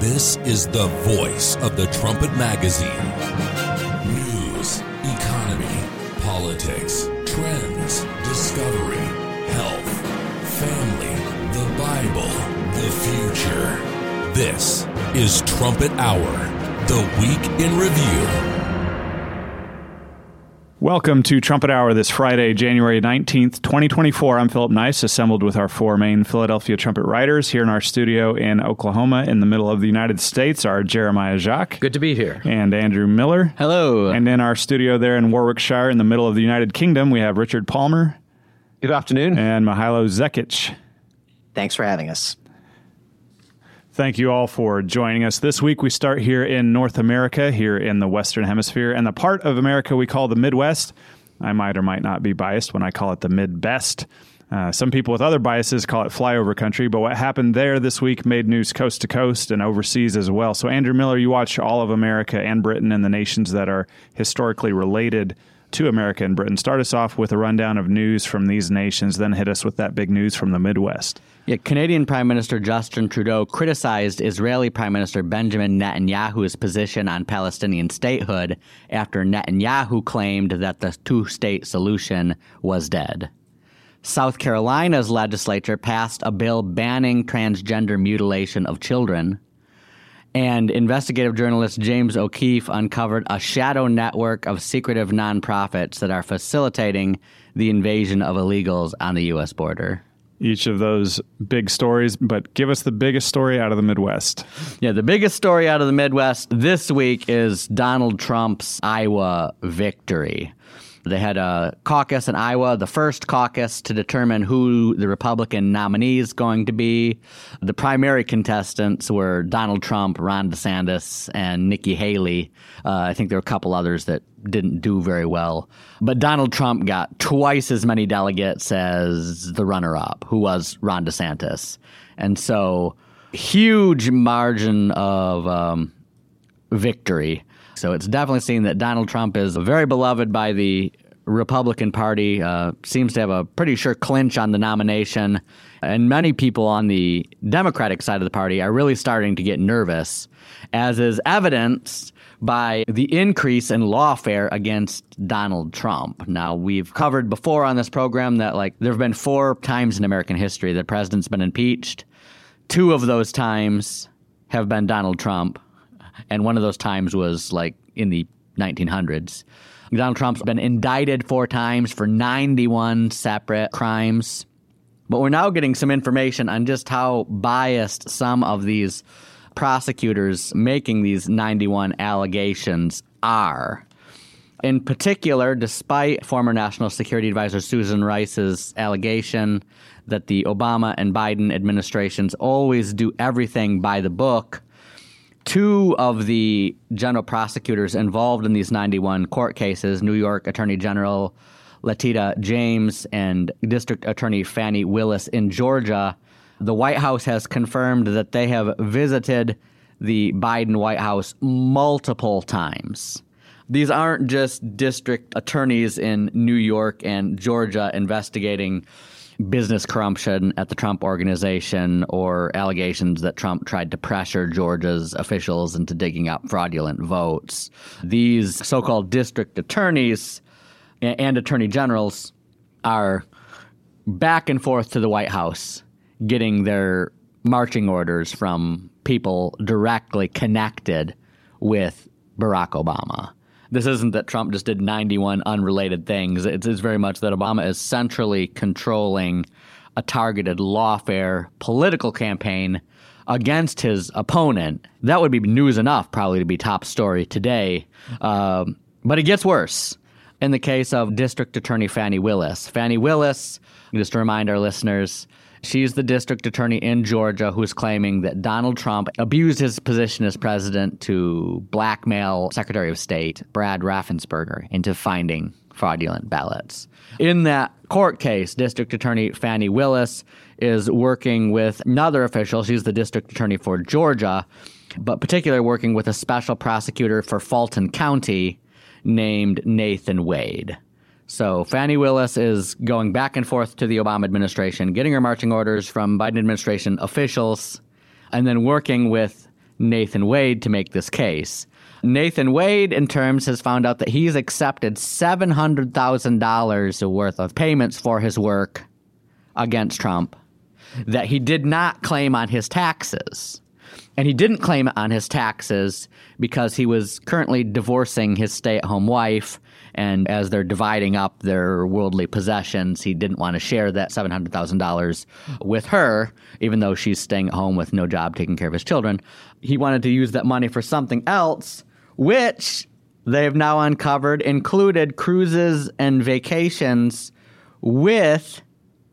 This is the voice of the Trumpet Magazine. News, economy, politics, trends, discovery, health, family, the Bible, the future. This is Trumpet Hour, the week in review. Welcome to Trumpet Hour this Friday, January 19th, 2024. I'm Philip Nice, assembled with our four main Philadelphia trumpet writers here in our studio in Oklahoma in the middle of the United States are Jeremiah Jacques. Good to be here. And Andrew Miller. Hello. And in our studio there in Warwickshire in the middle of the United Kingdom, we have Richard Palmer. Good afternoon. And Mihailo Zekic. Thanks for having us. Thank you all for joining us. This week we start here in North America, here in the Western Hemisphere, and the part of America we call the Midwest. I might or might not be biased when I call it the Midbest. Uh, some people with other biases call it flyover country, but what happened there this week made news coast to coast and overseas as well. So, Andrew Miller, you watch all of America and Britain and the nations that are historically related to America and Britain. Start us off with a rundown of news from these nations, then hit us with that big news from the Midwest. Yeah, Canadian Prime Minister Justin Trudeau criticized Israeli Prime Minister Benjamin Netanyahu's position on Palestinian statehood after Netanyahu claimed that the two state solution was dead. South Carolina's legislature passed a bill banning transgender mutilation of children. And investigative journalist James O'Keefe uncovered a shadow network of secretive nonprofits that are facilitating the invasion of illegals on the U.S. border. Each of those big stories, but give us the biggest story out of the Midwest. Yeah, the biggest story out of the Midwest this week is Donald Trump's Iowa victory. They had a caucus in Iowa, the first caucus to determine who the Republican nominee is going to be. The primary contestants were Donald Trump, Ron DeSantis, and Nikki Haley. Uh, I think there were a couple others that didn't do very well. But Donald Trump got twice as many delegates as the runner up, who was Ron DeSantis. And so, huge margin of um, victory. So it's definitely seen that Donald Trump is very beloved by the Republican Party, uh, seems to have a pretty sure clinch on the nomination. And many people on the Democratic side of the party are really starting to get nervous, as is evidenced by the increase in lawfare against Donald Trump. Now, we've covered before on this program that, like, there have been four times in American history that president's been impeached. Two of those times have been Donald Trump and one of those times was like in the 1900s. Donald Trump's been indicted four times for 91 separate crimes. But we're now getting some information on just how biased some of these prosecutors making these 91 allegations are. In particular, despite former National Security Advisor Susan Rice's allegation that the Obama and Biden administrations always do everything by the book, two of the general prosecutors involved in these 91 court cases, New York Attorney General Letitia James and District Attorney Fani Willis in Georgia, the White House has confirmed that they have visited the Biden White House multiple times. These aren't just district attorneys in New York and Georgia investigating business corruption at the Trump organization or allegations that Trump tried to pressure Georgia's officials into digging up fraudulent votes. These so called district attorneys and attorney generals are back and forth to the White House getting their marching orders from people directly connected with Barack Obama this isn't that Trump just did 91 unrelated things. It's, it's very much that Obama is centrally controlling a targeted lawfare political campaign against his opponent. That would be news enough, probably, to be top story today. Um, but it gets worse in the case of District Attorney Fani Willis. Fani Willis, just to remind our listeners, She's the district attorney in Georgia who's claiming that Donald Trump abused his position as president to blackmail Secretary of State Brad Raffensperger into finding fraudulent ballots. In that court case, District Attorney Fani Willis is working with another official. She's the district attorney for Georgia, but particularly working with a special prosecutor for Fulton County named Nathan Wade. So Fani Willis is going back and forth to the Obama administration, getting her marching orders from Biden administration officials, and then working with Nathan Wade to make this case. Nathan Wade, in terms, has found out that he's accepted $700,000 worth of payments for his work against Trump that he did not claim on his taxes. And he didn't claim it on his taxes because he was currently divorcing his stay at home wife. And as they're dividing up their worldly possessions, he didn't want to share that $700,000 with her, even though she's staying at home with no job taking care of his children. He wanted to use that money for something else, which they've now uncovered included cruises and vacations with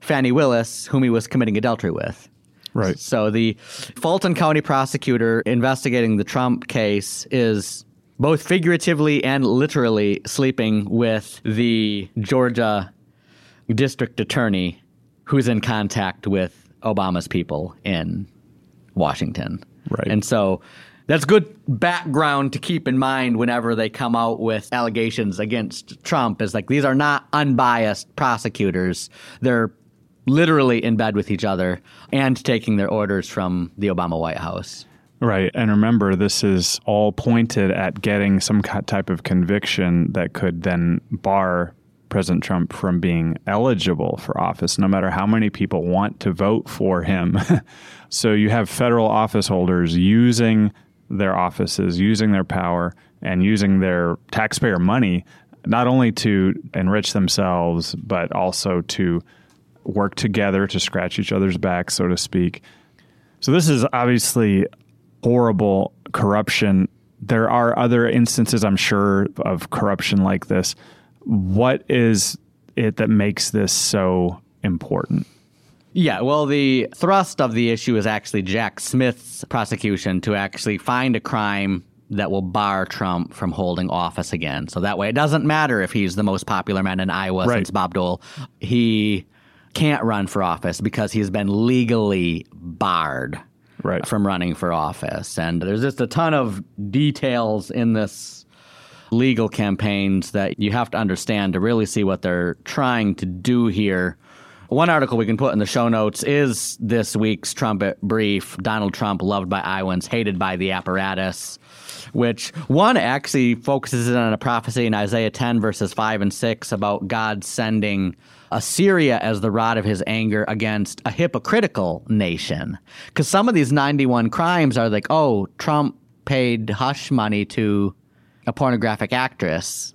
Fani Willis, whom he was committing adultery with. Right. So the Fulton County prosecutor investigating the Trump case is both figuratively and literally sleeping with the Georgia district attorney who's in contact with Obama's people in Washington. Right. And so that's good background to keep in mind whenever they come out with allegations against Trump is like these are not unbiased prosecutors. They're literally in bed with each other and taking their orders from the Obama White House. Right. And remember, this is all pointed at getting some type of conviction that could then bar President Trump from being eligible for office, no matter how many people want to vote for him. so you have federal office holders using their offices, using their power, and using their taxpayer money not only to enrich themselves, but also to work together to scratch each other's backs, so to speak. So this is obviously horrible corruption. There are other instances, I'm sure, of corruption like this. What is it that makes this so important? Yeah, well, the thrust of the issue is actually Jack Smith's prosecution to actually find a crime that will bar Trump from holding office again. So that way, it doesn't matter if he's the most popular man in Iowa right. since Bob Dole. He can't run for office because he's been legally barred right. from running for office. And there's just a ton of details in this legal campaigns that you have to understand to really see what they're trying to do here. One article we can put in the show notes is this week's trumpet brief Donald Trump, loved by Iowans, hated by the apparatus, which one actually focuses in on a prophecy in Isaiah 10, verses 5 and 6 about God sending Assyria as the rod of his anger against a hypocritical nation. Because some of these 91 crimes are like, oh, Trump paid hush money to a pornographic actress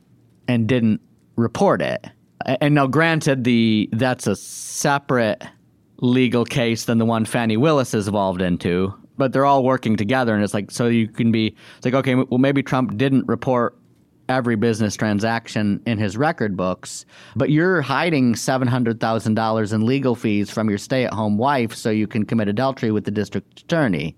and didn't report it. And now, granted, the that's a separate legal case than the one Fani Willis is involved into, but they're all working together. And it's like, so you can be, it's like, okay, well, maybe Trump didn't report every business transaction in his record books, but you're hiding $700,000 in legal fees from your stay at home wife so you can commit adultery with the district attorney.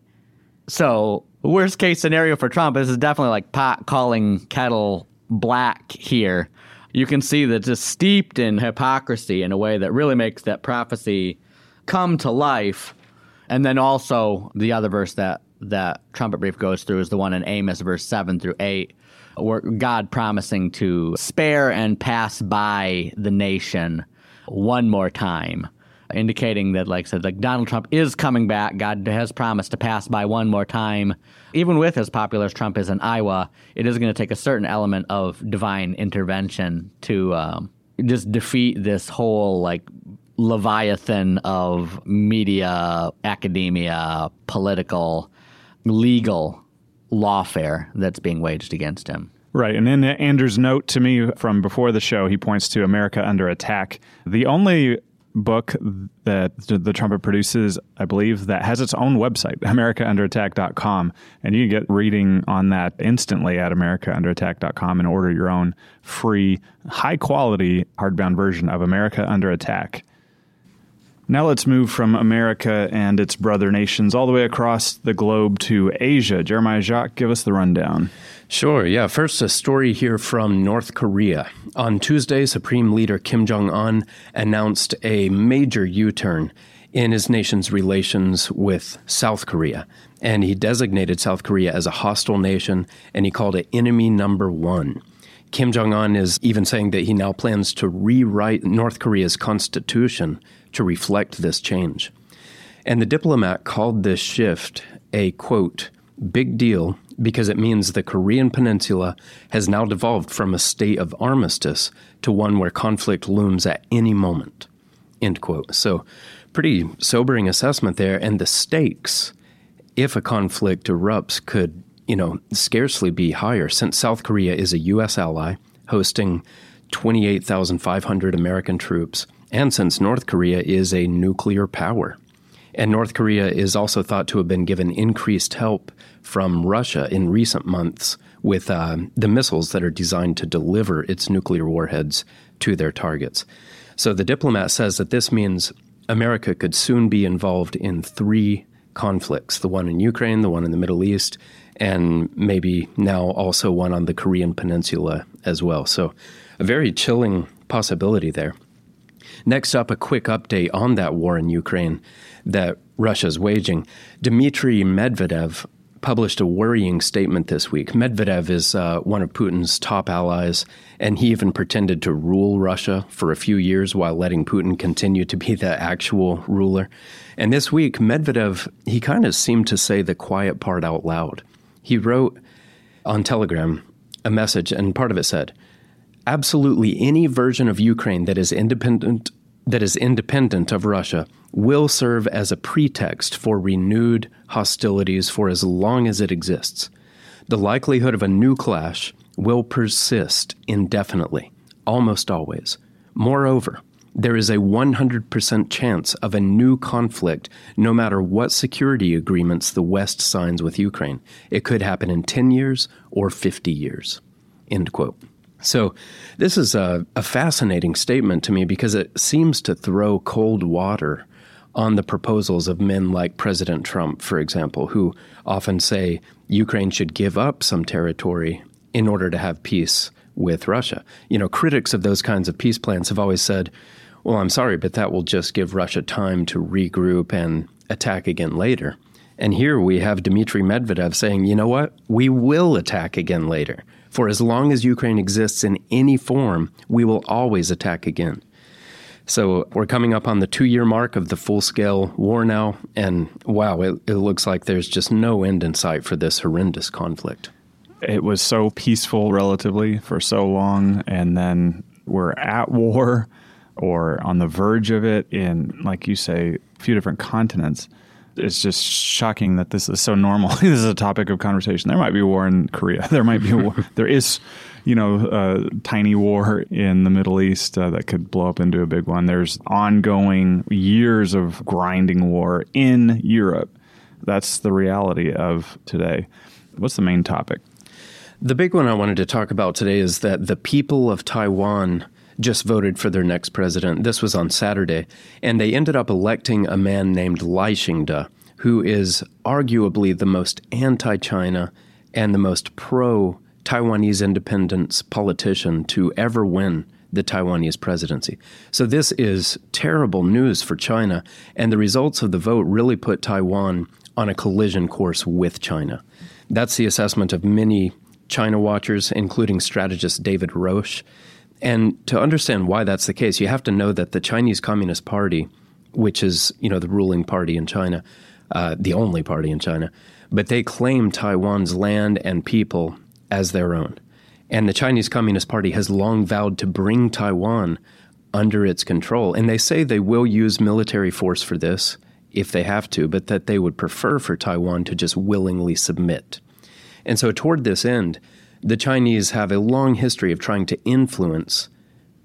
So, worst case scenario for Trump this is definitely like pot calling kettle black here. You can see that just steeped in hypocrisy in a way that really makes that prophecy come to life. And then also the other verse that that trumpet brief goes through is the one in Amos verse 7 through 8 where God promising to spare and pass by the nation one more time, indicating that, like I said, like Donald Trump is coming back. God has promised to pass by one more time. Even with as popular as Trump is in Iowa, it is going to take a certain element of divine intervention to um, just defeat this whole like leviathan of media, academia, political, legal lawfare that's being waged against him. Right. And in Andrew's note to me from before the show, he points to America Under Attack. The only book that the trumpet produces, I believe, that has its own website, americaunderattack.com. And you can get reading on that instantly at americaunderattack.com and order your own free, high quality hardbound version of America Under Attack. Now let's move from America and its brother nations all the way across the globe to Asia. Jeremiah Jacques, give us the rundown. Sure, yeah. First, a story here from North Korea. On Tuesday, Supreme Leader Kim Jong un announced a major U turn in his nation's relations with South Korea. And he designated South Korea as a hostile nation and he called it enemy number one. Kim Jong un is even saying that he now plans to rewrite North Korea's constitution to reflect this change. And the diplomat called this shift a quote, Big deal because it means the Korean Peninsula has now devolved from a state of armistice to one where conflict looms at any moment. End quote. So, pretty sobering assessment there. And the stakes, if a conflict erupts, could, you know, scarcely be higher since South Korea is a U.S. ally hosting 28,500 American troops, and since North Korea is a nuclear power. And North Korea is also thought to have been given increased help from Russia in recent months with uh, the missiles that are designed to deliver its nuclear warheads to their targets. So the diplomat says that this means America could soon be involved in three conflicts the one in Ukraine, the one in the Middle East, and maybe now also one on the Korean Peninsula as well. So a very chilling possibility there. Next up, a quick update on that war in Ukraine that Russia's waging. Dmitry Medvedev published a worrying statement this week. Medvedev is uh, one of Putin's top allies, and he even pretended to rule Russia for a few years while letting Putin continue to be the actual ruler. And this week, Medvedev, he kind of seemed to say the quiet part out loud. He wrote on Telegram a message, and part of it said, Absolutely any version of Ukraine that is independent that is independent of Russia will serve as a pretext for renewed hostilities for as long as it exists. The likelihood of a new clash will persist indefinitely, almost always. Moreover, there is a 100% chance of a new conflict no matter what security agreements the West signs with Ukraine. It could happen in 10 years or 50 years. End quote. So, this is a, a, fascinating statement to me because it seems to throw cold water on the proposals of men like President Trump, for example, who often say Ukraine should give up some territory in order to have peace with Russia. You know, critics of those kinds of peace plans have always said, well, I'm sorry, but that will just give Russia time to regroup and attack again later. And here we have Dmitry Medvedev saying, you know what? We will attack again later. For as long as Ukraine exists in any form, we will always attack again. So we're coming up on the two year mark of the full scale war now, and wow, it, it, looks like there's just no end in sight for this horrendous conflict. It was so peaceful relatively for so long, and then we're at war or on the verge of it in, like you say, a few different continents it's just shocking that this is so normal. this is a topic of conversation. There might be a war in Korea. There might be a war. there is, you know, a tiny war in the Middle East uh, that could blow up into a big one. There's ongoing years of grinding war in Europe. That's the reality of today. What's the main topic? The big one I wanted to talk about today is that the people of Taiwan just voted for their next president. This was on Saturday, and they ended up electing a man named Lai Ching-te, who is arguably the most anti-China and the most pro Taiwanese independence politician to ever win the Taiwanese presidency. So this is terrible news for China, and the results of the vote really put Taiwan on a collision course with China. That's the assessment of many China watchers, including strategist David Roche. And to understand why that's the case, you have to know that the Chinese Communist Party, which is you know the ruling party in China, uh, the only party in China, but they claim Taiwan's land and people as their own. And the Chinese Communist Party has long vowed to bring Taiwan under its control. And they say they will use military force for this if they have to, but that they would prefer for Taiwan to just willingly submit. And so, toward this end, the Chinese have a long history of trying to influence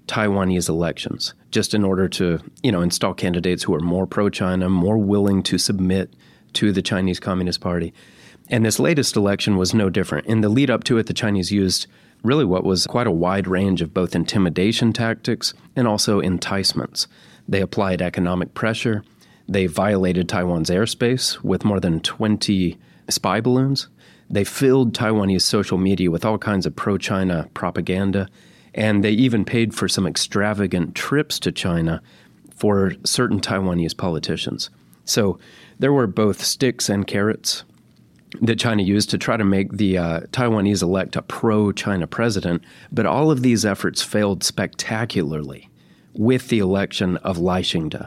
Taiwanese elections just in order to, you know, install candidates who are more pro-China, more willing to submit to the Chinese Communist Party. And this latest election was no different. In the lead up to it, the Chinese used really what was quite a wide range of both intimidation tactics and also enticements. They applied economic pressure. They violated Taiwan's airspace with more than 20 spy balloons. They filled Taiwanese social media with all kinds of pro China propaganda, and they even paid for some extravagant trips to China for certain Taiwanese politicians. So there were both sticks and carrots that China used to try to make the uh, Taiwanese elect a pro China president, but all of these efforts failed spectacularly with the election of Lai Ching-te.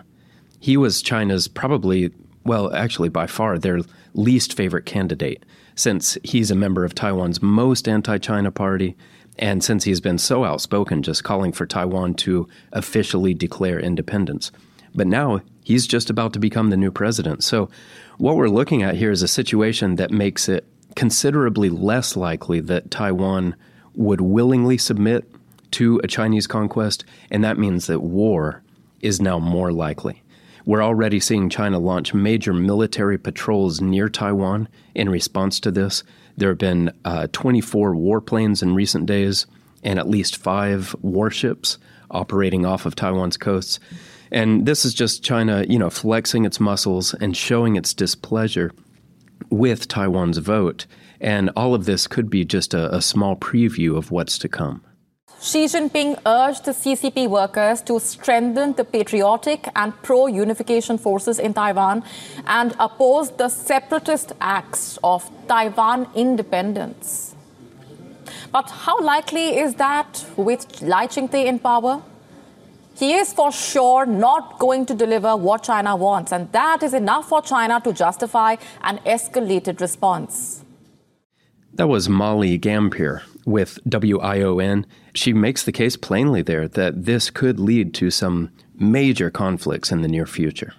He was China's probably well, actually, by far, their least favorite candidate, since he's a member of Taiwan's most anti China party, and since he's been so outspoken, just calling for Taiwan to officially declare independence. But now he's just about to become the new president. So, what we're looking at here is a situation that makes it considerably less likely that Taiwan would willingly submit to a Chinese conquest, and that means that war is now more likely. We're already seeing China launch major military patrols near Taiwan in response to this. There have been uh, 24 warplanes in recent days and at least five warships operating off of Taiwan's coasts. And this is just China, you know, flexing its muscles and showing its displeasure with Taiwan's vote. And all of this could be just a, a small preview of what's to come. Xi Jinping urged the CCP workers to strengthen the patriotic and pro unification forces in Taiwan and oppose the separatist acts of Taiwan independence. But how likely is that with Lai Ching-te in power? He is for sure not going to deliver what China wants, and that is enough for China to justify an escalated response. That was Molly Gambhir with WION. She makes the case plainly there that this could lead to some major conflicts in the near future.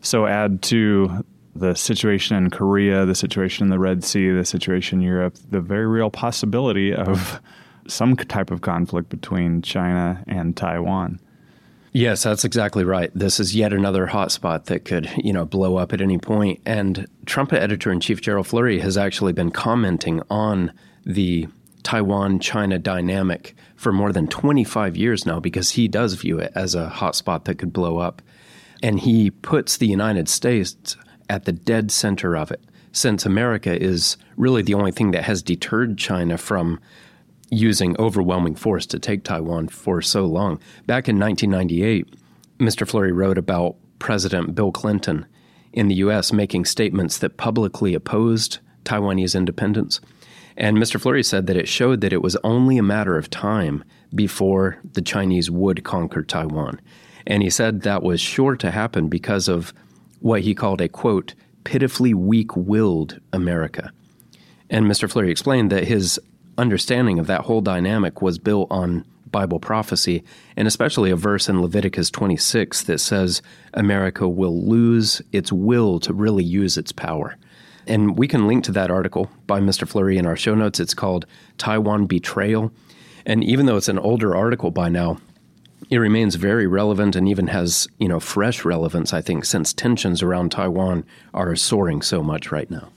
So, add to the situation in Korea, the situation in the Red Sea, the situation in Europe, the very real possibility of some type of conflict between China and Taiwan. Yes, that's exactly right. This is yet another hotspot that could, you know, blow up at any point. And Trumpet editor in chief Gerald Flurry has actually been commenting on the Taiwan China dynamic for more than 25 years now because he does view it as a hotspot that could blow up. And he puts the United States at the dead center of it, since America is really the only thing that has deterred China from using overwhelming force to take Taiwan for so long. Back in 1998, Mr. Flurry wrote about President Bill Clinton in the U.S. making statements that publicly opposed Taiwanese independence. And Mr. Flurry said that it showed that it was only a matter of time before the Chinese would conquer Taiwan. And he said that was sure to happen because of what he called a quote, pitifully weak willed America. And Mr. Flurry explained that his understanding of that whole dynamic was built on Bible prophecy, and especially a verse in Leviticus 26 that says America will lose its will to really use its power. And we can link to that article by Mr. Flurry in our show notes. It's called Taiwan Betrayal. And even though it's an older article by now, it remains very relevant and even has, you know, fresh relevance, I think, since tensions around Taiwan are soaring so much right now.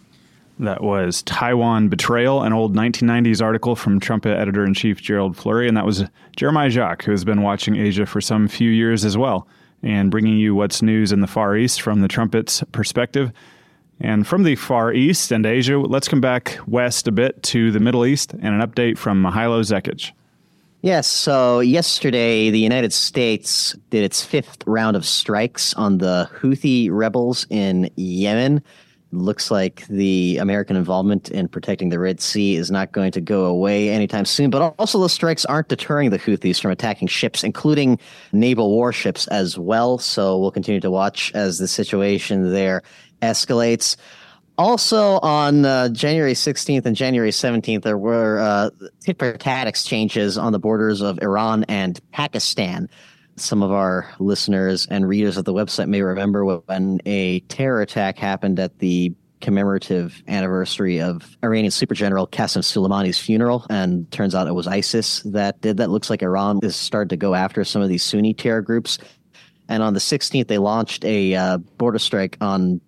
That was Taiwan Betrayal, an old 1990s article from Trumpet editor in chief Gerald Flurry. And that was Jeremiah Jacques, who has been watching Asia for some few years as well, and bringing you what's news in the Far East from the Trumpet's perspective. And from the Far East and Asia, let's come back west a bit to the Middle East and an update from Mihailo Zekic. Yes. So yesterday, the United States did its fifth round of strikes on the Houthi rebels in Yemen looks like the American involvement in protecting the Red Sea is not going to go away anytime soon. But also, the strikes aren't deterring the Houthis from attacking ships, including naval warships as well. So we'll continue to watch as the situation there escalates. Also, on uh, January 16th and January 17th, there were uh, tit for tat exchanges on the borders of Iran and Pakistan some of our listeners and readers of the website may remember when a terror attack happened at the commemorative anniversary of Iranian super general Qasem Soleimani's funeral. And turns out it was ISIS that did that. Looks like Iran is started to go after some of these Sunni terror groups. And on the 16th, they launched a uh, border strike on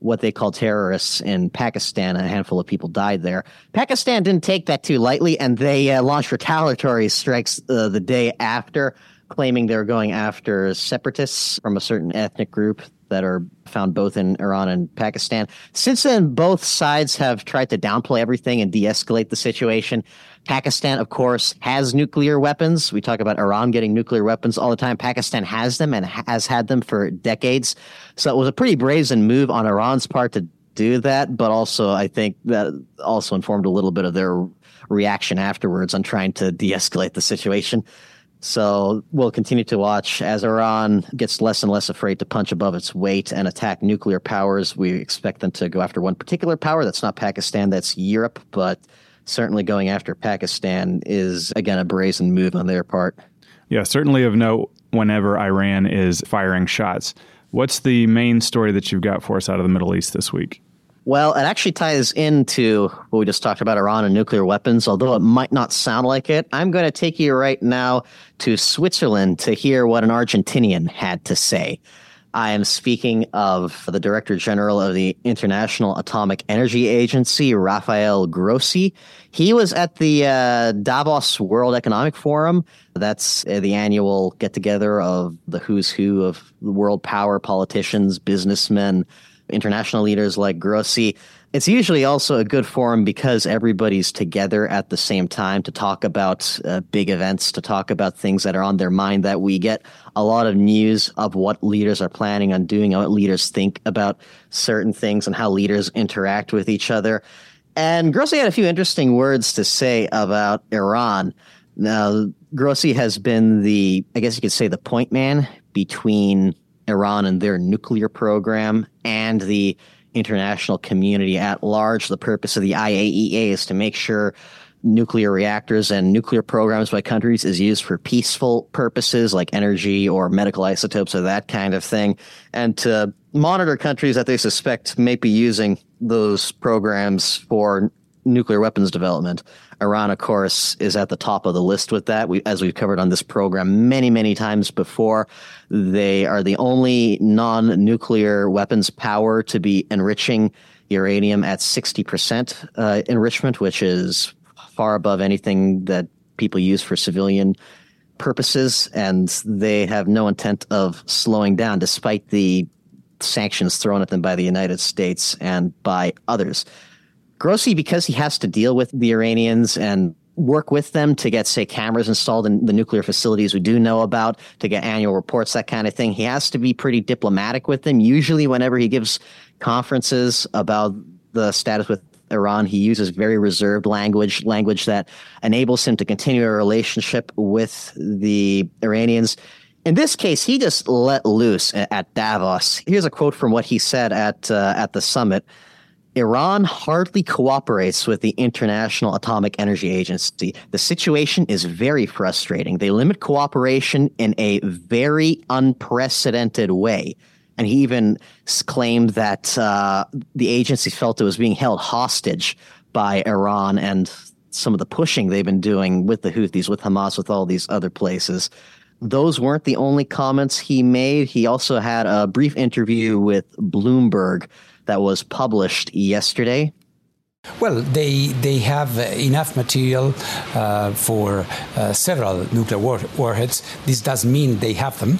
what they call terrorists in Pakistan. A handful of people died there. Pakistan didn't take that too lightly, and they uh, launched retaliatory strikes uh, the day after claiming they're going after separatists from a certain ethnic group that are found both in Iran and Pakistan. Since then, both sides have tried to downplay everything and de escalate the situation. Pakistan, of course, has nuclear weapons. We talk about Iran getting nuclear weapons all the time. Pakistan has them and has had them for decades. So it was a pretty brazen move on Iran's part to do that, but also I think that also informed a little bit of their reaction afterwards on trying to de escalate the situation. So we'll continue to watch as Iran gets less and less afraid to punch above its weight and attack nuclear powers. We expect them to go after one particular power. That's not Pakistan, that's Europe, but certainly going after Pakistan is, again, a brazen move on their part. Yeah, certainly of note whenever Iran is firing shots. What's the main story that you've got for us out of the Middle East this week? Well, it actually ties into what we just talked about Iran and nuclear weapons, although it might not sound like it. I'm going to take you right now to Switzerland to hear what an Argentinian had to say. I am speaking of the Director General of the International Atomic Energy Agency, Rafael Grossi. He was at the uh, Davos World Economic Forum. That's uh, the annual get together of the who's who of world power, politicians, businessmen, international leaders like Grossi. It's usually also a good forum because everybody's together at the same time to talk about uh, big events, to talk about things that are on their mind. That we get a lot of news of what leaders are planning on doing, what leaders think about certain things, and how leaders interact with each other. And Grossi had a few interesting words to say about Iran. Now, Grossi has been the, I guess you could say, the point man between Iran and their nuclear program and the international community at large. The purpose of the IAEA is to make sure nuclear reactors and nuclear programs by countries is used for peaceful purposes like energy or medical isotopes or that kind of thing, and to monitor countries that they suspect may be using those programs for nuclear weapons development. Iran, of course, is at the top of the list with that. We, as we've covered on this program many, many times before, they are the only non-nuclear weapons power to be enriching uranium at 60% uh, enrichment, which is far above anything that people use for civilian purposes. And they have no intent of slowing down despite the sanctions thrown at them by the United States and by others. Grossi, because he has to deal with the Iranians and work with them to get, say, cameras installed in the nuclear facilities we do know about, to get annual reports, that kind of thing. He has to be pretty diplomatic with them. Usually, whenever he gives conferences about the status with Iran, he uses very reserved language, language that enables him to continue a relationship with the Iranians. In this case, he just let loose at Davos. Here's a quote from what he said at uh, at the summit. Iran hardly cooperates with the International Atomic Energy Agency. The situation is very frustrating. They limit cooperation in a very unprecedented way. And he even claimed that uh, the agency felt it was being held hostage by Iran and some of the pushing they've been doing with the Houthis, with Hamas, with all these other places. Those weren't the only comments he made. He also had a brief interview with Bloomberg that was published yesterday? Well, they they have enough material uh, for uh, several nuclear war- warheads. This doesn't mean they have them.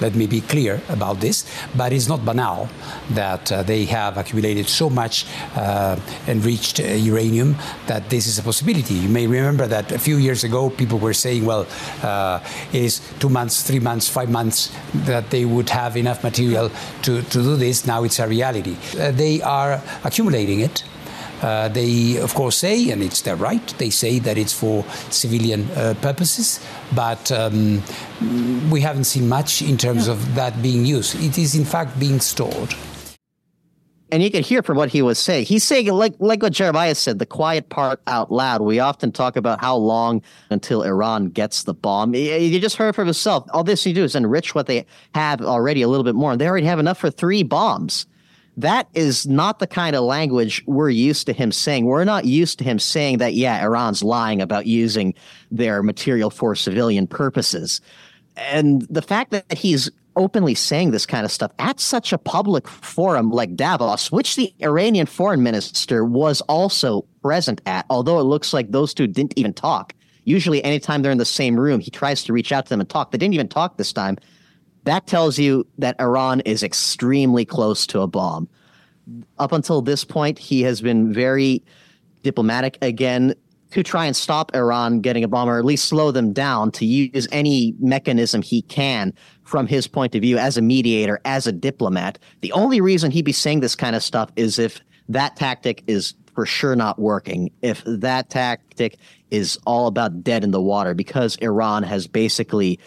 Let me be clear about this, but it's not banal that uh, they have accumulated so much uh, enriched uh, uranium that this is a possibility. You may remember that a few years ago, people were saying, well, uh, it is two months, three months, five months that they would have enough material to, to do this. Now it's a reality. Uh, they are accumulating it. Uh, they, of course, say, and it's their right, they say that it's for civilian uh, purposes, but um, we haven't seen much in terms of that being used. It is, in fact, being stored. And you can hear from what he was saying. He's saying, like, like what Jeremiah said, the quiet part out loud. We often talk about how long until Iran gets the bomb. You just heard from himself. All this you do is enrich what they have already a little bit more. And they already have enough for three bombs that is not the kind of language we're used to him saying. We're not used to him saying that, yeah, Iran's lying about using their material for civilian purposes. And the fact that he's openly saying this kind of stuff at such a public forum like Davos, which the Iranian foreign minister was also present at, although it looks like those two didn't even talk. Usually, anytime they're in the same room, he tries to reach out to them and talk. They didn't even talk this time. That tells you that Iran is extremely close to a bomb. Up until this point, he has been very diplomatic again to try and stop Iran getting a bomb or at least slow them down to use any mechanism he can from his point of view as a mediator, as a diplomat. The only reason he'd be saying this kind of stuff is if that tactic is for sure not working. If that tactic is all about dead in the water because Iran has basically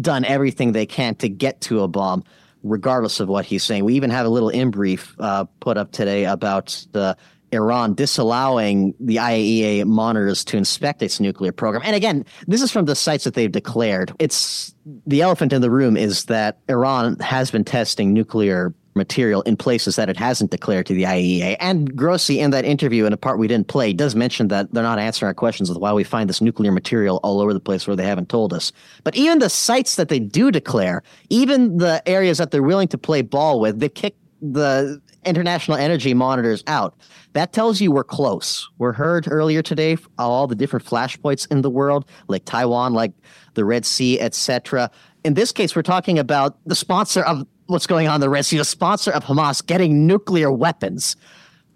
done everything they can to get to a bomb, regardless of what he's saying. We even have a little in brief uh, put up today about the Iran disallowing the IAEA monitors to inspect its nuclear program. And again, this is from the sites that they've declared. It's the elephant in the room is that Iran has been testing nuclear material in places that it hasn't declared to the IAEA. And Grossi, in that interview, in a part we didn't play, does mention that they're not answering our questions with why we find this nuclear material all over the place where they haven't told us. But even the sites that they do declare, even the areas that they're willing to play ball with, they kick the international energy monitors out. That tells you we're close. We're heard earlier today all the different flashpoints in the world, like Taiwan, like the Red Sea, etc. In this case, we're talking about the sponsor of what's going on in the Red Sea, the sponsor of Hamas getting nuclear weapons.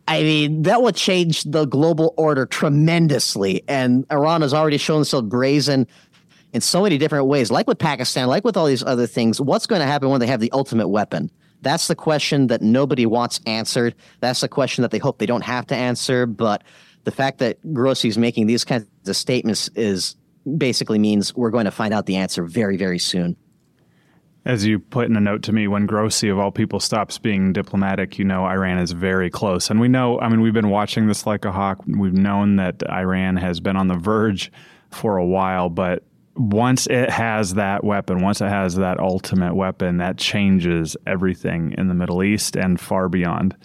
I mean, that would change the global order tremendously. And Iran has already shown itself brazen in so many different ways, like with Pakistan, like with all these other things. What's going to happen when they have the ultimate weapon? That's the question that nobody wants answered. That's the question that they hope they don't have to answer. But the fact that Grossi is making these kinds of statements is basically means we're going to find out the answer very, very soon. As you put in a note to me, when Grossi, of all people, stops being diplomatic, you know Iran is very close. And we know, I mean, we've been watching this like a hawk. We've known that Iran has been on the verge for a while, but once it has that weapon, once it has that ultimate weapon, that changes everything in the Middle East and far beyond.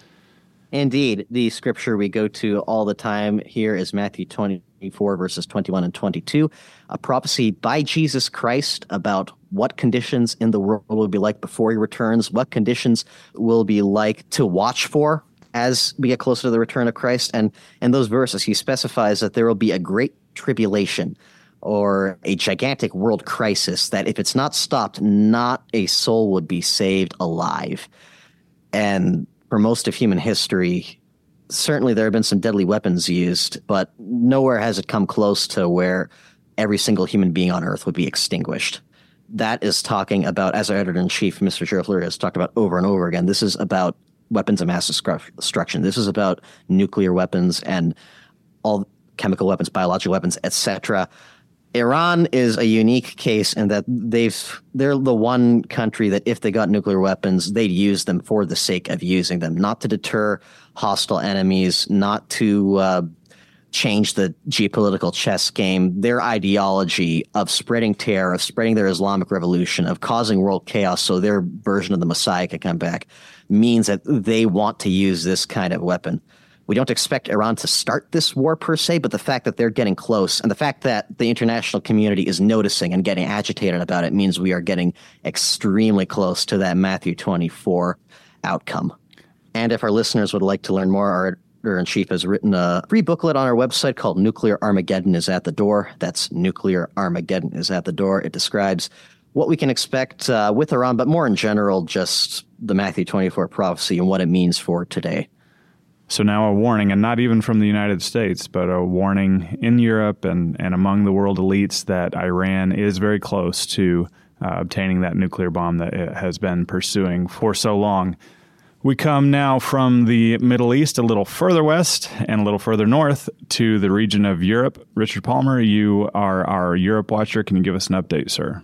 Indeed. The scripture we go to all the time here is Matthew 24, verses 21 and 22, a prophecy by Jesus Christ about what conditions in the world will be like before he returns, what conditions will be like to watch for as we get closer to the return of Christ. And in those verses, he specifies that there will be a great tribulation or a gigantic world crisis that if it's not stopped, not a soul would be saved alive. And for most of human history, certainly there have been some deadly weapons used, but nowhere has it come close to where every single human being on earth would be extinguished. That is talking about, as our editor in chief, Mr. Flurry, has talked about over and over again. This is about weapons of mass destruction. This is about nuclear weapons and all chemical weapons, biological weapons, etc. Iran is a unique case in that they've they're the one country that if they got nuclear weapons, they'd use them for the sake of using them, not to deter hostile enemies, not to uh, change the geopolitical chess game. Their ideology of spreading terror, of spreading their Islamic revolution, of causing world chaos so their version of the Messiah can come back, means that they want to use this kind of weapon. We don't expect Iran to start this war per se, but the fact that they're getting close and the fact that the international community is noticing and getting agitated about it means we are getting extremely close to that Matthew 24 outcome. And if our listeners would like to learn more, our editor in chief has written a free booklet on our website called Nuclear Armageddon is at the Door. That's Nuclear Armageddon is at the Door. It describes what we can expect uh, with Iran, but more in general, just the Matthew 24 prophecy and what it means for today. So now a warning, and not even from the United States, but a warning in Europe and, and among the world elites that Iran is very close to uh, obtaining that nuclear bomb that it has been pursuing for so long. We come now from the Middle East a little further west and a little further north to the region of Europe. Richard Palmer, you are our Europe watcher. Can you give us an update, sir?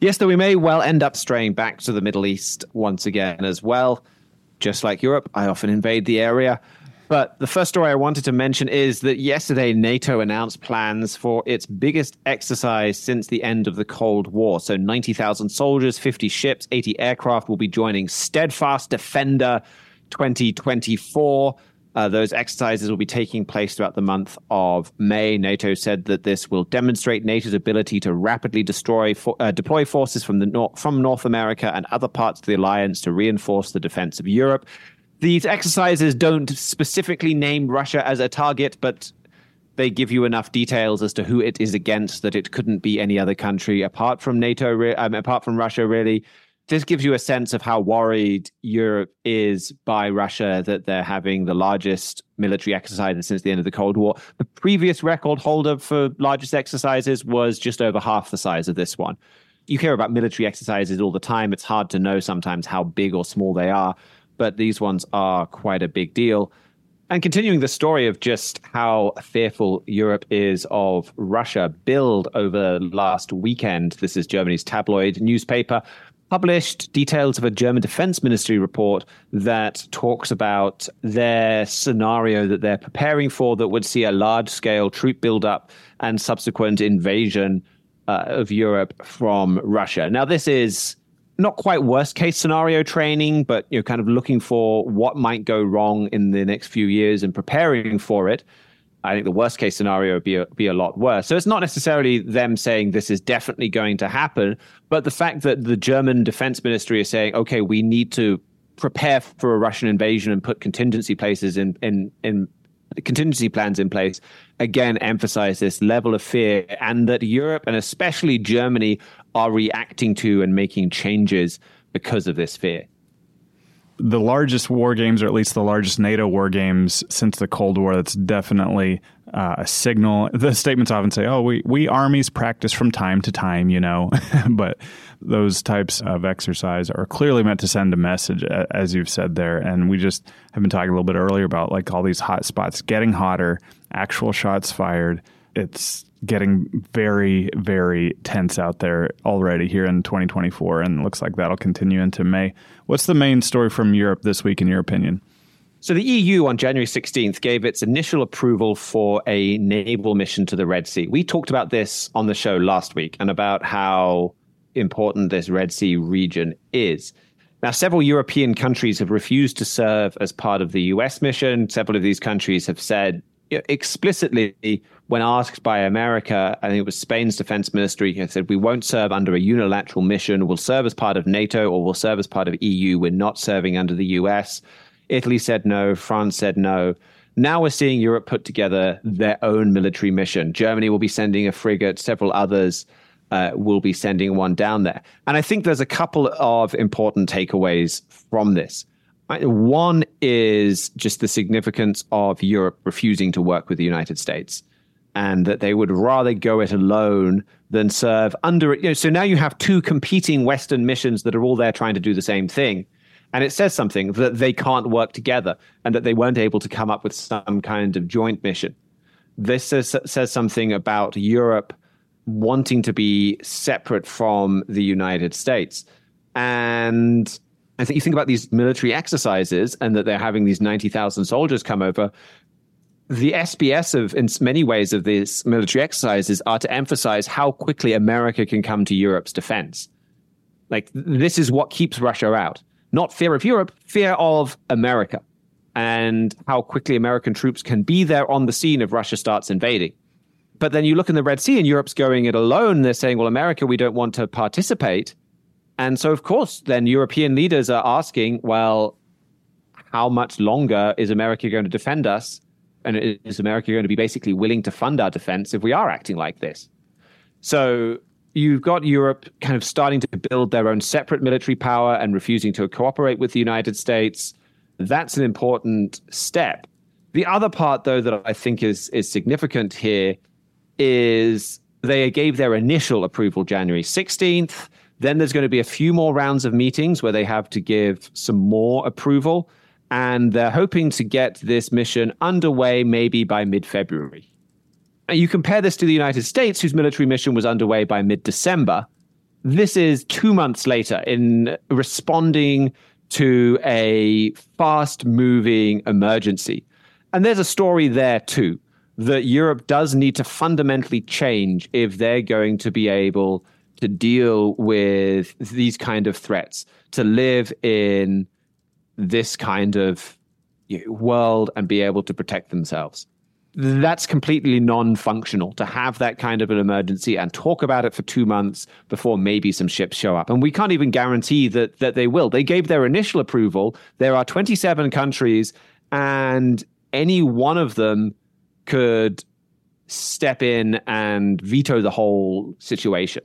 Yes, though we may well end up straying back to the Middle East once again as well just like Europe, I often invade the area. But the first story I wanted to mention is that yesterday NATO announced plans for its biggest exercise since the end of the Cold War. So 90,000 soldiers, 50 ships, 80 aircraft will be joining Steadfast Defender 2024. Uh, those exercises will be taking place throughout the month of May. NATO said that this will demonstrate NATO's ability to rapidly destroy for, uh, deploy forces from the nor- from North America and other parts of the alliance to reinforce the defense of Europe. These exercises don't specifically name Russia as a target, but they give you enough details as to who it is against that it couldn't be any other country apart from NATO, um, apart from Russia, really this gives you a sense of how worried Europe is by Russia that they're having the largest military exercises since the end of the Cold War. The previous record holder for largest exercises was just over half the size of this one. You hear about military exercises all the time. It's hard to know sometimes how big or small they are, but these ones are quite a big deal. And continuing the story of just how fearful Europe is of Russia, Bild over last weekend, this is Germany's tabloid newspaper, published details of a German Defense Ministry report that talks about their scenario that they're preparing for that would see a large scale troop buildup and subsequent invasion uh, of Europe from Russia. Now, this is not quite worst case scenario training, but you're kind of looking for what might go wrong in the next few years and preparing for it. I think the worst case scenario would be a, be a lot worse. So it's not necessarily them saying this is definitely going to happen, but the fact that the German defense ministry is saying, okay, we need to prepare for a Russian invasion and put contingency places in in in contingency plans in place again emphasize this level of fear and that Europe and especially Germany are reacting to and making changes because of this fear the largest war games, or at least the largest NATO war games since the Cold War. That's definitely uh, a signal. The statements often say, "Oh, we we armies practice from time to time," you know, but those types of exercise are clearly meant to send a message, as you've said there. And we just have been talking a little bit earlier about like all these hot spots getting hotter, actual shots fired. It's getting very, very tense out there already here in 2024, and looks like that'll continue into May. What's the main story from Europe this week, in your opinion? So, the EU on January 16th gave its initial approval for a naval mission to the Red Sea. We talked about this on the show last week and about how important this Red Sea region is. Now, several European countries have refused to serve as part of the US mission. Several of these countries have said explicitly when asked by America, I think it was Spain's defense ministry, he said, we won't serve under a unilateral mission. We'll serve as part of NATO or we'll serve as part of EU. We're not serving under the US. Italy said no. France said no. Now we're seeing Europe put together their own military mission. Germany will be sending a frigate, several others uh, will be sending one down there. And I think there's a couple of important takeaways from this. One is just the significance of Europe refusing to work with the United States and that they would rather go it alone than serve under it. You know, so now you have two competing Western missions that are all there trying to do the same thing. And it says something that they can't work together and that they weren't able to come up with some kind of joint mission. This says, says something about Europe wanting to be separate from the United States. And I think you think about these military exercises and that they're having these 90,000 soldiers come over the SBS of in many ways of these military exercises are to emphasize how quickly America can come to Europe's defense. Like this is what keeps Russia out. Not fear of Europe, fear of America. And how quickly American troops can be there on the scene if Russia starts invading. But then you look in the Red Sea and Europe's going it alone. They're saying, well, America, we don't want to participate. And so, of course, then European leaders are asking, well, how much longer is America going to defend us? and is America going to be basically willing to fund our defense if we are acting like this? So you've got Europe kind of starting to build their own separate military power and refusing to cooperate with the United States. That's an important step. The other part, though, that I think is is significant here is they gave their initial approval January 16th. Then there's going to be a few more rounds of meetings where they have to give some more approval and they're hoping to get this mission underway maybe by mid February. You compare this to the United States, whose military mission was underway by mid December. This is two months later in responding to a fast moving emergency. And there's a story there too that Europe does need to fundamentally change if they're going to be able to deal with these kind of threats, to live in this kind of world and be able to protect themselves. That's completely non functional to have that kind of an emergency and talk about it for two months before maybe some ships show up. And we can't even guarantee that, that they will. They gave their initial approval. There are 27 countries, and any one of them could step in and veto the whole situation.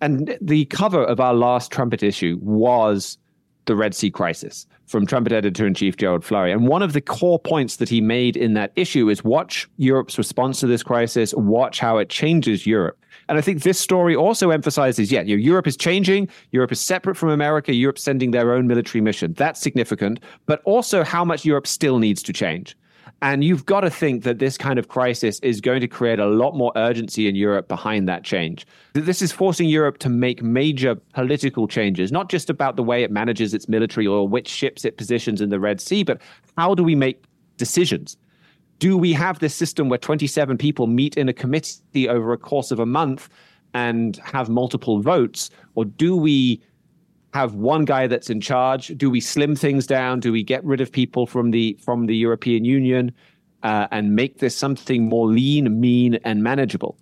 And the cover of our last trumpet issue was the Red Sea crisis from Trumpet Editor in Chief Gerald Flurry. And one of the core points that he made in that issue is watch Europe's response to this crisis, watch how it changes Europe. And I think this story also emphasizes, yeah, you know, Europe is changing. Europe is separate from America. Europe's sending their own military mission. That's significant, but also how much Europe still needs to change. And you've got to think that this kind of crisis is going to create a lot more urgency in Europe behind that change. This is forcing Europe to make major political changes, not just about the way it manages its military or which ships it positions in the Red Sea, but how do we make decisions? Do we have this system where 27 people meet in a committee over a course of a month and have multiple votes? Or do we have one guy that's in charge? Do we slim things down? Do we get rid of people from the from the European Union uh, and make this something more lean, mean, and manageable?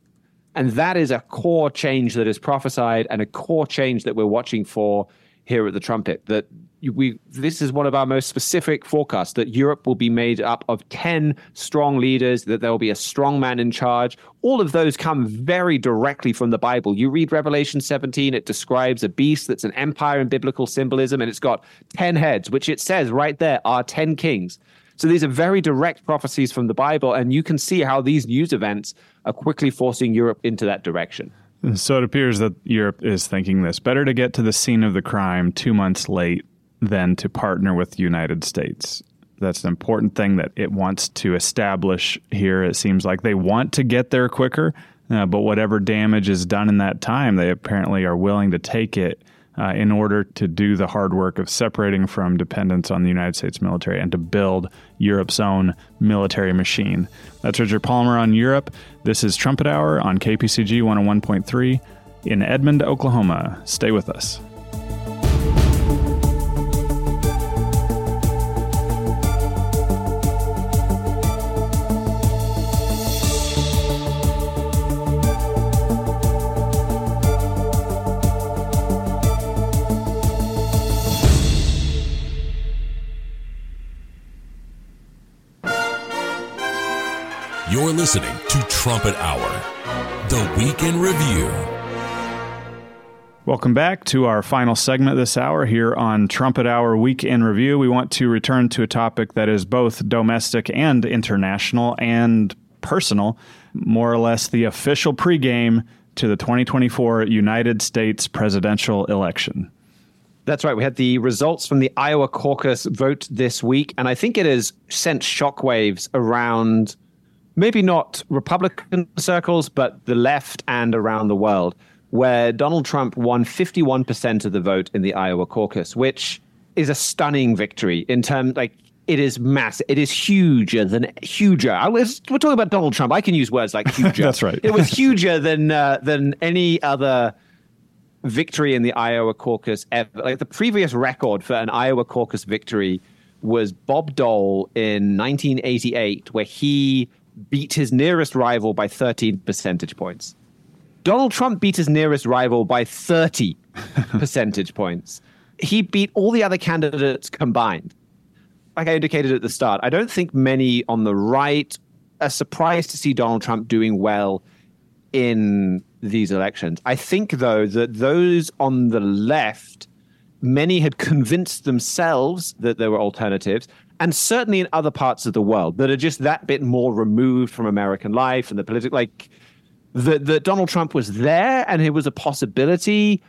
And that is a core change that is prophesied and a core change that we're watching for here at the Trumpet. That we this is one of our most specific forecasts that Europe will be made up of 10 strong leaders that there will be a strong man in charge. All of those come very directly from the Bible. You read Revelation 17 it describes a beast that's an empire in biblical symbolism and it's got 10 heads which it says right there are 10 kings. So these are very direct prophecies from the Bible and you can see how these news events are quickly forcing Europe into that direction. So it appears that Europe is thinking this. Better to get to the scene of the crime 2 months late than to partner with the United States. That's an important thing that it wants to establish here. It seems like they want to get there quicker, uh, but whatever damage is done in that time, they apparently are willing to take it uh, in order to do the hard work of separating from dependence on the United States military and to build Europe's own military machine. That's Richard Palmer on Europe. This is Trumpet Hour on KPCG 101.3 in Edmond, Oklahoma. Stay with us. You're listening to Trumpet Hour, the Week in Review. Welcome back to our final segment this hour here on Trumpet Hour Week in Review. We want to return to a topic that is both domestic and international and personal, more or less the official pregame to the 2024 United States presidential election. That's right. We had the results from the Iowa caucus vote this week, and I think it has sent shockwaves around maybe not Republican circles, but the left and around the world, where Donald Trump won 51% of the vote in the Iowa caucus, which is a stunning victory in terms like it is massive. It is huger than huger. I was, we're talking about Donald Trump. I can use words like huger. That's right. it was huger than uh, than any other victory in the Iowa caucus ever. Like the previous record for an Iowa caucus victory was Bob Dole in 1988, where he beat his nearest rival by 13 percentage points. Donald Trump beat his nearest rival by 30 percentage points. He beat all the other candidates combined. Like I indicated at the start, I don't think many on the right are surprised to see Donald Trump doing well in these elections. I think, though, that those on the left, many had convinced themselves that there were alternatives and certainly in other parts of the world that are just that bit more removed from American life and the political, like that Donald Trump was there and it was a possibility,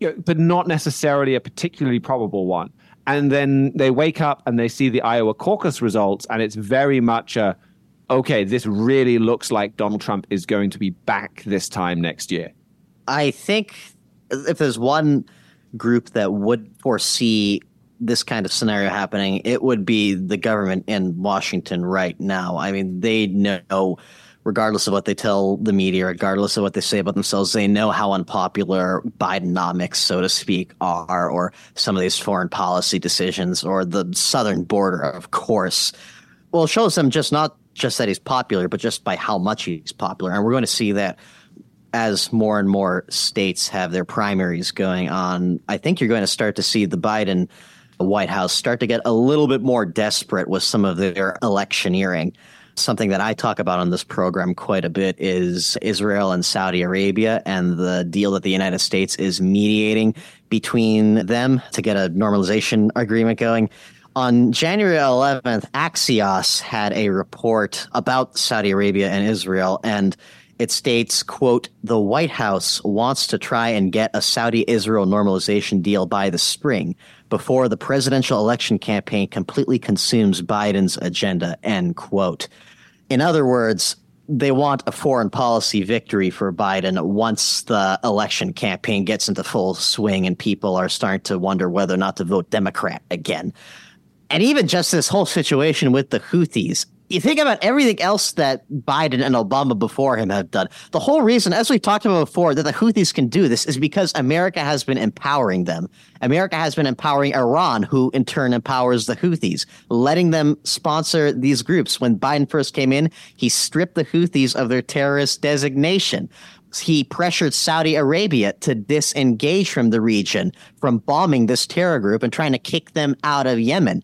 you know, but not necessarily a particularly probable one. And then they wake up and they see the Iowa caucus results, and it's very much a okay, this really looks like Donald Trump is going to be back this time next year. I think if there's one group that would foresee this kind of scenario happening, it would be the government in Washington right now. I mean, they know, regardless of what they tell the media, regardless of what they say about themselves, they know how unpopular Bidenomics, so to speak, are, or some of these foreign policy decisions, or the southern border, of course. Well, it shows them just not just that he's popular, but just by how much he's popular. And we're going to see that as more and more states have their primaries going on. I think you're going to start to see the Biden the White House start to get a little bit more desperate with some of their electioneering. Something that I talk about on this program quite a bit is Israel and Saudi Arabia and the deal that the United States is mediating between them to get a normalization agreement going. On January 11th, Axios had a report about Saudi Arabia and Israel, and It states, quote, the White House wants to try and get a Saudi Israel normalization deal by the spring before the presidential election campaign completely consumes Biden's agenda, end quote. In other words, they want a foreign policy victory for Biden once the election campaign gets into full swing and people are starting to wonder whether or not to vote Democrat again. And even just this whole situation with the Houthis, you think about everything else that Biden and Obama before him have done. The whole reason, as we've talked about before, that the Houthis can do this is because America has been empowering them. America has been empowering Iran, who in turn empowers the Houthis, letting them sponsor these groups. When Biden first came in, he stripped the Houthis of their terrorist designation he pressured Saudi Arabia to disengage from the region, from bombing this terror group and trying to kick them out of Yemen.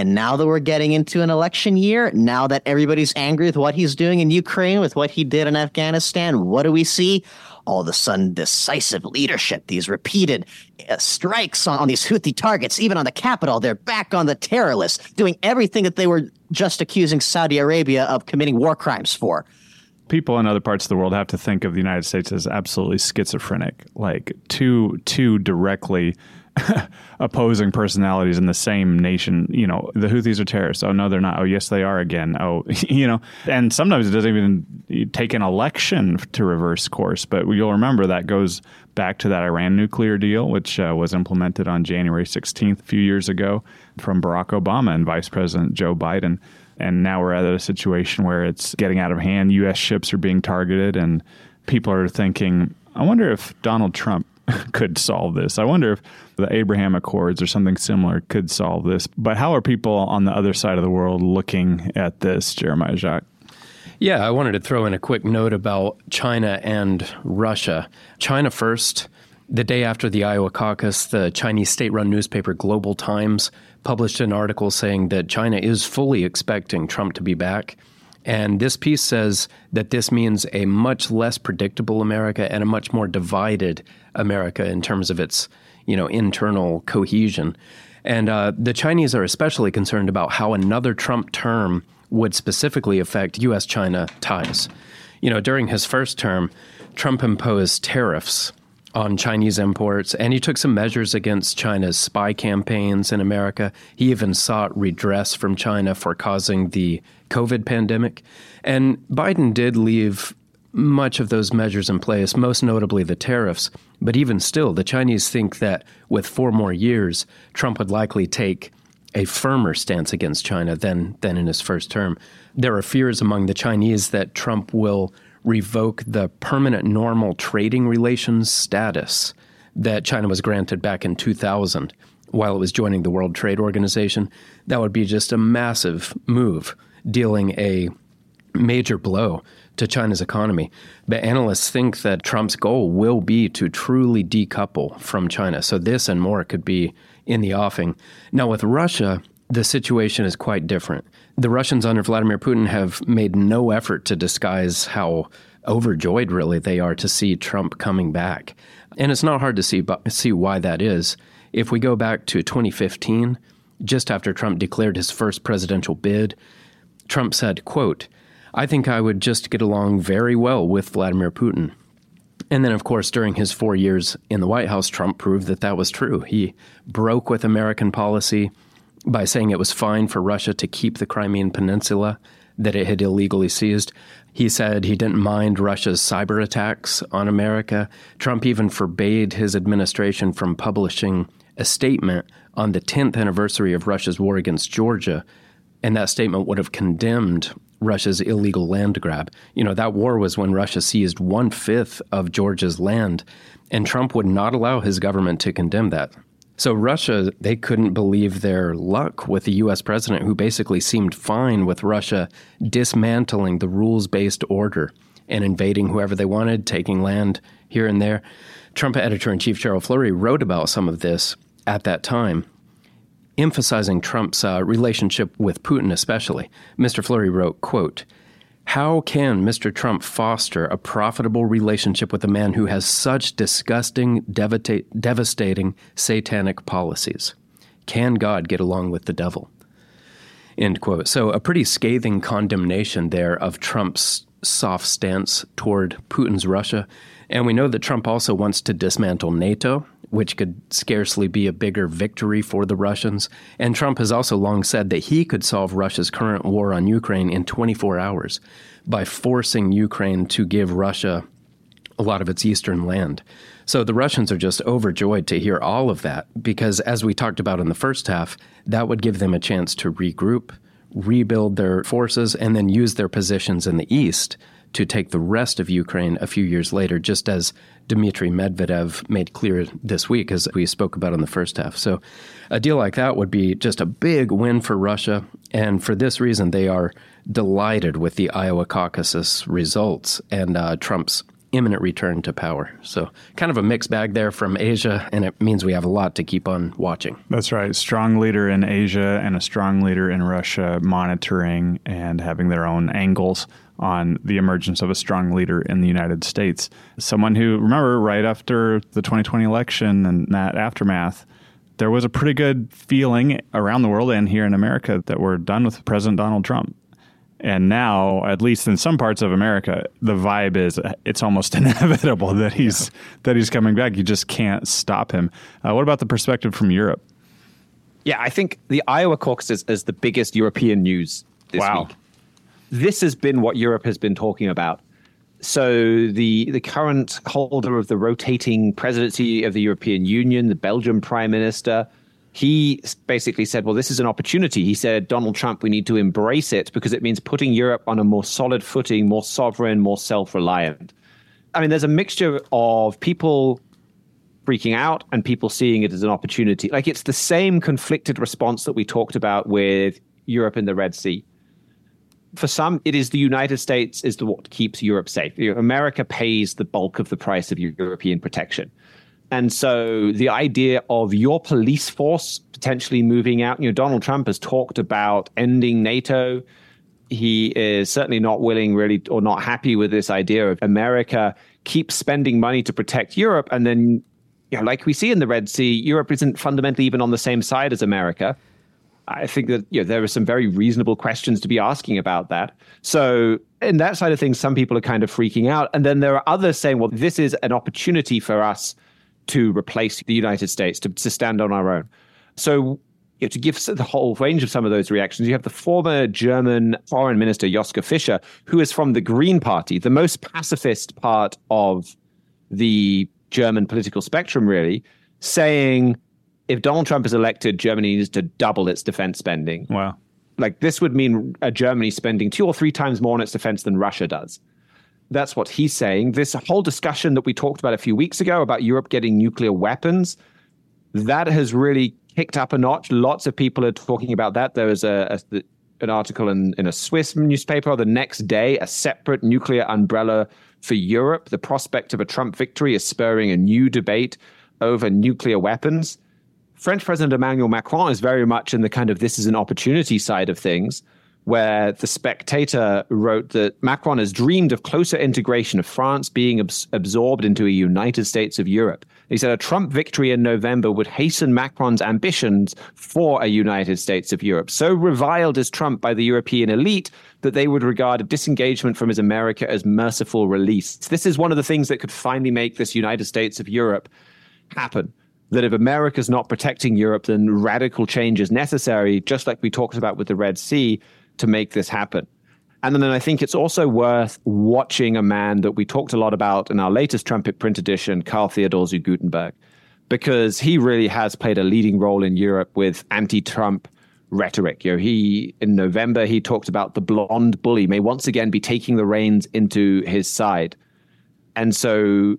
And now that we're getting into an election year, now that everybody's angry with what he's doing in Ukraine, with what he did in Afghanistan, what do we see? All of a sudden, decisive leadership, these repeated uh, strikes on, on these Houthi targets, even on the capital. They're back on the terror list, doing everything that they were just accusing Saudi Arabia of committing war crimes for people in other parts of the world have to think of the United States as absolutely schizophrenic, like too too directly opposing personalities in the same nation. You know, the Houthis are terrorists. Oh no, they're not. Oh yes, they are again. Oh, you know, and sometimes it doesn't even take an election to reverse course. But you'll remember that goes back to that Iran nuclear deal, which uh, was implemented on January 16th a few years ago from Barack Obama and Vice President Joe Biden. And now we're at a situation where it's getting out of hand. U.S. ships are being targeted, and people are thinking, I wonder if Donald Trump could solve this. I wonder if the Abraham Accords or something similar could solve this. But how are people on the other side of the world looking at this, Jeremiah Jacques? Yeah, I wanted to throw in a quick note about China and Russia. China first. The day after the Iowa caucus, the Chinese state run newspaper Global Times published an article saying that China is fully expecting Trump to be back. And this piece says that this means a much less predictable America and a much more divided America in terms of its, you know, internal cohesion. And uh, the Chinese are especially concerned about how another Trump term would specifically affect U.S. China ties. You know, during his first term, Trump imposed tariffs on Chinese imports, and he took some measures against China's spy campaigns in America. He even sought redress from China for causing the COVID pandemic. And Biden did leave much of those measures in place, most notably the tariffs. But even still, the Chinese think that with four more years, Trump would likely take a firmer stance against China than, than in his first term. There are fears among the Chinese that Trump will revoke the permanent normal trading relations status that China was granted back in 2000 while it was joining the World Trade Organization. That would be just a massive move, dealing a major blow to China's economy. But analysts think that Trump's goal will be to truly decouple from China. So this and more could be in the offing. Now, with Russia, the situation is quite different. The Russians under Vladimir Putin have made no effort to disguise how overjoyed, really, they are to see Trump coming back. And it's not hard to see, see why that is. If we go back to 2015, just after Trump declared his first presidential bid, Trump said, quote, I think I would just get along very well with Vladimir Putin. And then, of course, during his four years in the White House, Trump proved that that was true. He broke with American policy by saying it was fine for Russia to keep the Crimean Peninsula that it had illegally seized. He said he didn't mind Russia's cyber attacks on America. Trump even forbade his administration from publishing a statement on the 10th anniversary of Russia's war against Georgia. And that statement would have condemned Russia's illegal land grab. You know, that war was when Russia seized one fifth of Georgia's land, and Trump would not allow his government to condemn that. So Russia, they couldn't believe their luck with the US president who basically seemed fine with Russia dismantling the rules-based order and invading whoever they wanted, taking land here and there. Trump editor in chief Gerald Flurry wrote about some of this at that time, emphasizing Trump's uh, relationship with Putin especially. Mr. Flurry wrote, quote, how can Mr. Trump foster a profitable relationship with a man who has such disgusting, devastating, satanic policies? Can God get along with the devil? End quote. So, a pretty scathing condemnation there of Trump's soft stance toward Putin's Russia. And we know that Trump also wants to dismantle NATO, which could scarcely be a bigger victory for the Russians. And Trump has also long said that he could solve Russia's current war on Ukraine in 24 hours by forcing Ukraine to give Russia a lot of its eastern land. So the Russians are just overjoyed to hear all of that because, as we talked about in the first half, that would give them a chance to regroup, rebuild their forces, and then use their positions in the east to take the rest of Ukraine a few years later, just as Dmitry Medvedev made clear this week, as we spoke about in the first half. So, a deal like that would be just a big win for Russia. And for this reason, they are delighted with the Iowa caucus results and uh, Trump's imminent return to power. So, kind of a mixed bag there from Asia, and it means we have a lot to keep on watching. That's right. Strong leader in Asia and a strong leader in Russia monitoring and having their own angles on the emergence of a strong leader in the United States. Someone who, remember, right after the 2020 election and that aftermath, there was a pretty good feeling around the world and here in America that we're done with President Donald Trump. And now, at least in some parts of America, the vibe is it's almost inevitable that he's yeah. that he's coming back. You just can't stop him. Uh, what about the perspective from Europe? Yeah, I think the Iowa caucus is, is the biggest European news this wow. week. This has been what Europe has been talking about. So the the current holder of the rotating presidency of the European Union, the Belgian Prime Minister, he basically said, well, this is an opportunity. He said, Donald Trump, we need to embrace it because it means putting Europe on a more solid footing, more sovereign, more self reliant. I mean, there's a mixture of people freaking out and people seeing it as an opportunity. Like it's the same conflicted response that we talked about with Europe in the Red Sea. For some, it is the United States is the what keeps Europe safe. America pays the bulk of the price of European protection. And so the idea of your police force potentially moving out, you know, Donald Trump has talked about ending NATO. He is certainly not willing, really, or not happy with this idea of America keeps spending money to protect Europe. And then, you know, like we see in the Red Sea, Europe isn't fundamentally even on the same side as America. I think that you know, there are some very reasonable questions to be asking about that. So, in that side of things, some people are kind of freaking out. And then there are others saying, well, this is an opportunity for us to replace the United States, to, to stand on our own. So, you know, to give the whole range of some of those reactions, you have the former German foreign minister, Joschka Fischer, who is from the Green Party, the most pacifist part of the German political spectrum, really, saying if Donald Trump is elected, Germany needs to double its defense spending. Wow. Like this would mean a Germany spending two or three times more on its defense than Russia does. That's what he's saying. This whole discussion that we talked about a few weeks ago about Europe getting nuclear weapons, that has really kicked up a notch. Lots of people are talking about that. There was a, a an article in, in a Swiss newspaper the next day, a separate nuclear umbrella for Europe. The prospect of a Trump victory is spurring a new debate over nuclear weapons. French President Emmanuel Macron is very much in the kind of this is an opportunity side of things where the spectator wrote that Macron has dreamed of closer integration of France being abs- absorbed into a United States of Europe. He said a Trump victory in November would hasten Macron's ambitions for a United States of Europe. So reviled is Trump by the European elite that they would regard a disengagement from his America as merciful release. This is one of the things that could finally make this United States of Europe happen that if America's not protecting Europe, then radical change is necessary, just like we talked about with the Red Sea to make this happen. And then I think it's also worth watching a man that we talked a lot about in our latest trumpet print edition, Karl Theodor zu Guttenberg, because he really has played a leading role in Europe with anti-Trump rhetoric. You know, he in November he talked about the blonde bully may once again be taking the reins into his side, and so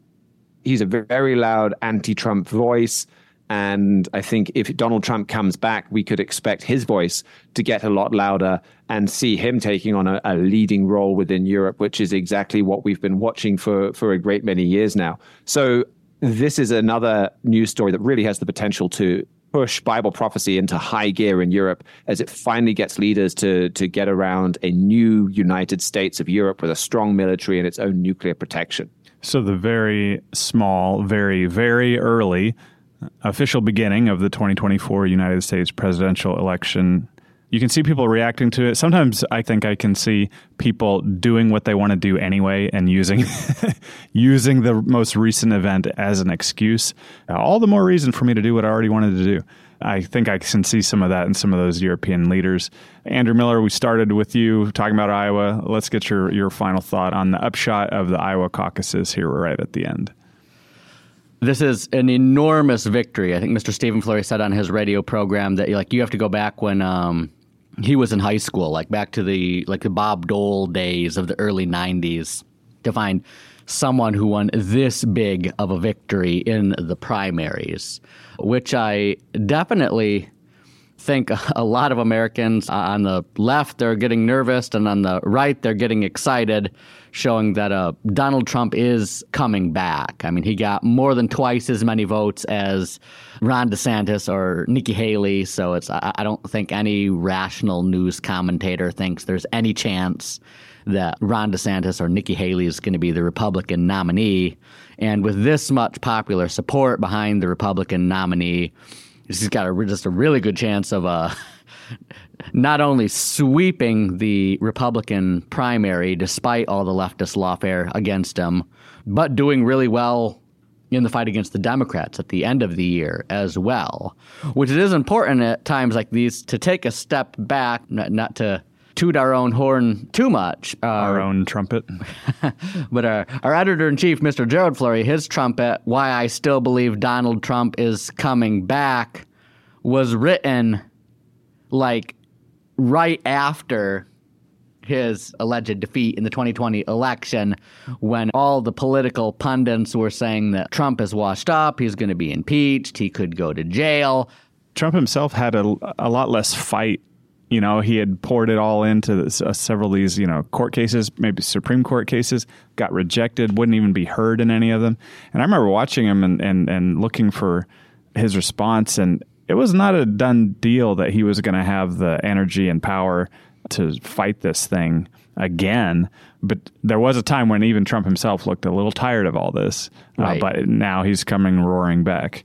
he's a very loud anti-Trump voice. And I think if Donald Trump comes back, we could expect his voice to get a lot louder and see him taking on a, a, leading role within Europe, which is exactly what we've been watching for, for a great many years now. So this is another news story that really has the potential to push Bible prophecy into high gear in Europe as it finally gets leaders to to get around a new United States of Europe with a strong military and its own nuclear protection. So the very small, very very early official beginning of the 2024 United States presidential election you can see people reacting to it. Sometimes I think I can see people doing what they want to do anyway and using using the most recent event as an excuse. All the more reason for me to do what I already wanted to do. I think I can see some of that in some of those European leaders. Andrew Miller, we started with you talking about Iowa. Let's get your, your final thought on the upshot of the Iowa caucuses here right at the end. This is an enormous victory. I think Mr. Stephen Flurry said on his radio program that like you have to go back when um, he was in high school, like back to the like the Bob Dole days of the early '90s, to find someone who won this big of a victory in the primaries, which I definitely think a lot of Americans on the left they're getting nervous and on the right they're getting excited showing that uh, Donald Trump is coming back. I mean, he got more than twice as many votes as Ron DeSantis or Nikki Haley. So it's I, I don't think any rational news commentator thinks there's any chance that Ron DeSantis or Nikki Haley is going to be the Republican nominee. And with this much popular support behind the Republican nominee, he's got a, just a really good chance of uh, not only sweeping the Republican primary despite all the leftist lawfare against him, but doing really well in the fight against the Democrats at the end of the year as well. Which it is important at times like these to take a step back, not, not to toot our own horn too much. Uh, Our own trumpet. but our, our editor in chief, Mr. Gerald Flurry, his trumpet, Why I Still Believe Donald Trump is Coming Back, was written like right after his alleged defeat in the 2020 election when all the political pundits were saying that Trump is washed up, he's going to be impeached, he could go to jail. Trump himself had a, a lot less fight. You know, he had poured it all into this, uh, several of these, you know, court cases, maybe Supreme Court cases, got rejected, wouldn't even be heard in any of them. And I remember watching him and, and, and looking for his response, and it was not a done deal that he was going to have the energy and power to fight this thing again. But there was a time when even Trump himself looked a little tired of all this. Right. Uh, but now he's coming roaring back.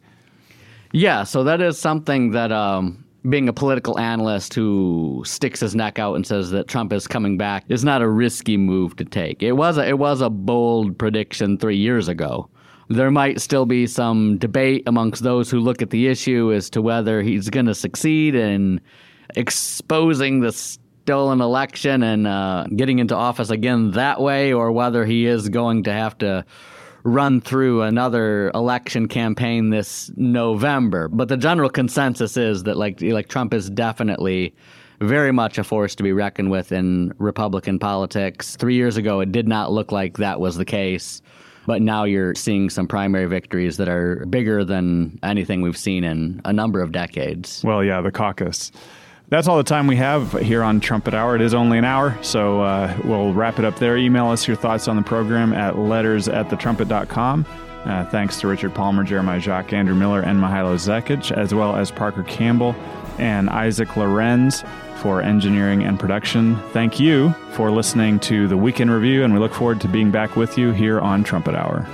Yeah, so that is something that um, being a political analyst who sticks his neck out and says that Trump is coming back is not a risky move to take. It was a, it was a bold prediction three years ago. There might still be some debate amongst those who look at the issue as to whether he's going to succeed in exposing the stolen election and uh, getting into office again that way, or whether he is going to have to run through another election campaign this November. But the general consensus is that like like Trump is definitely very much a force to be reckoned with in Republican politics. 3 years ago it did not look like that was the case. But now you're seeing some primary victories that are bigger than anything we've seen in a number of decades. Well, yeah, the caucus. That's all the time we have here on Trumpet Hour. It is only an hour, so uh, we'll wrap it up there. Email us your thoughts on the program at letters at thetrumpet.com. Uh, thanks to Richard Palmer, Jeremiah Jacques, Andrew Miller, and Mihailo Zekic, as well as Parker Campbell and Isaac Lorenz for engineering and production. Thank you for listening to the Week in Review, and we look forward to being back with you here on Trumpet Hour.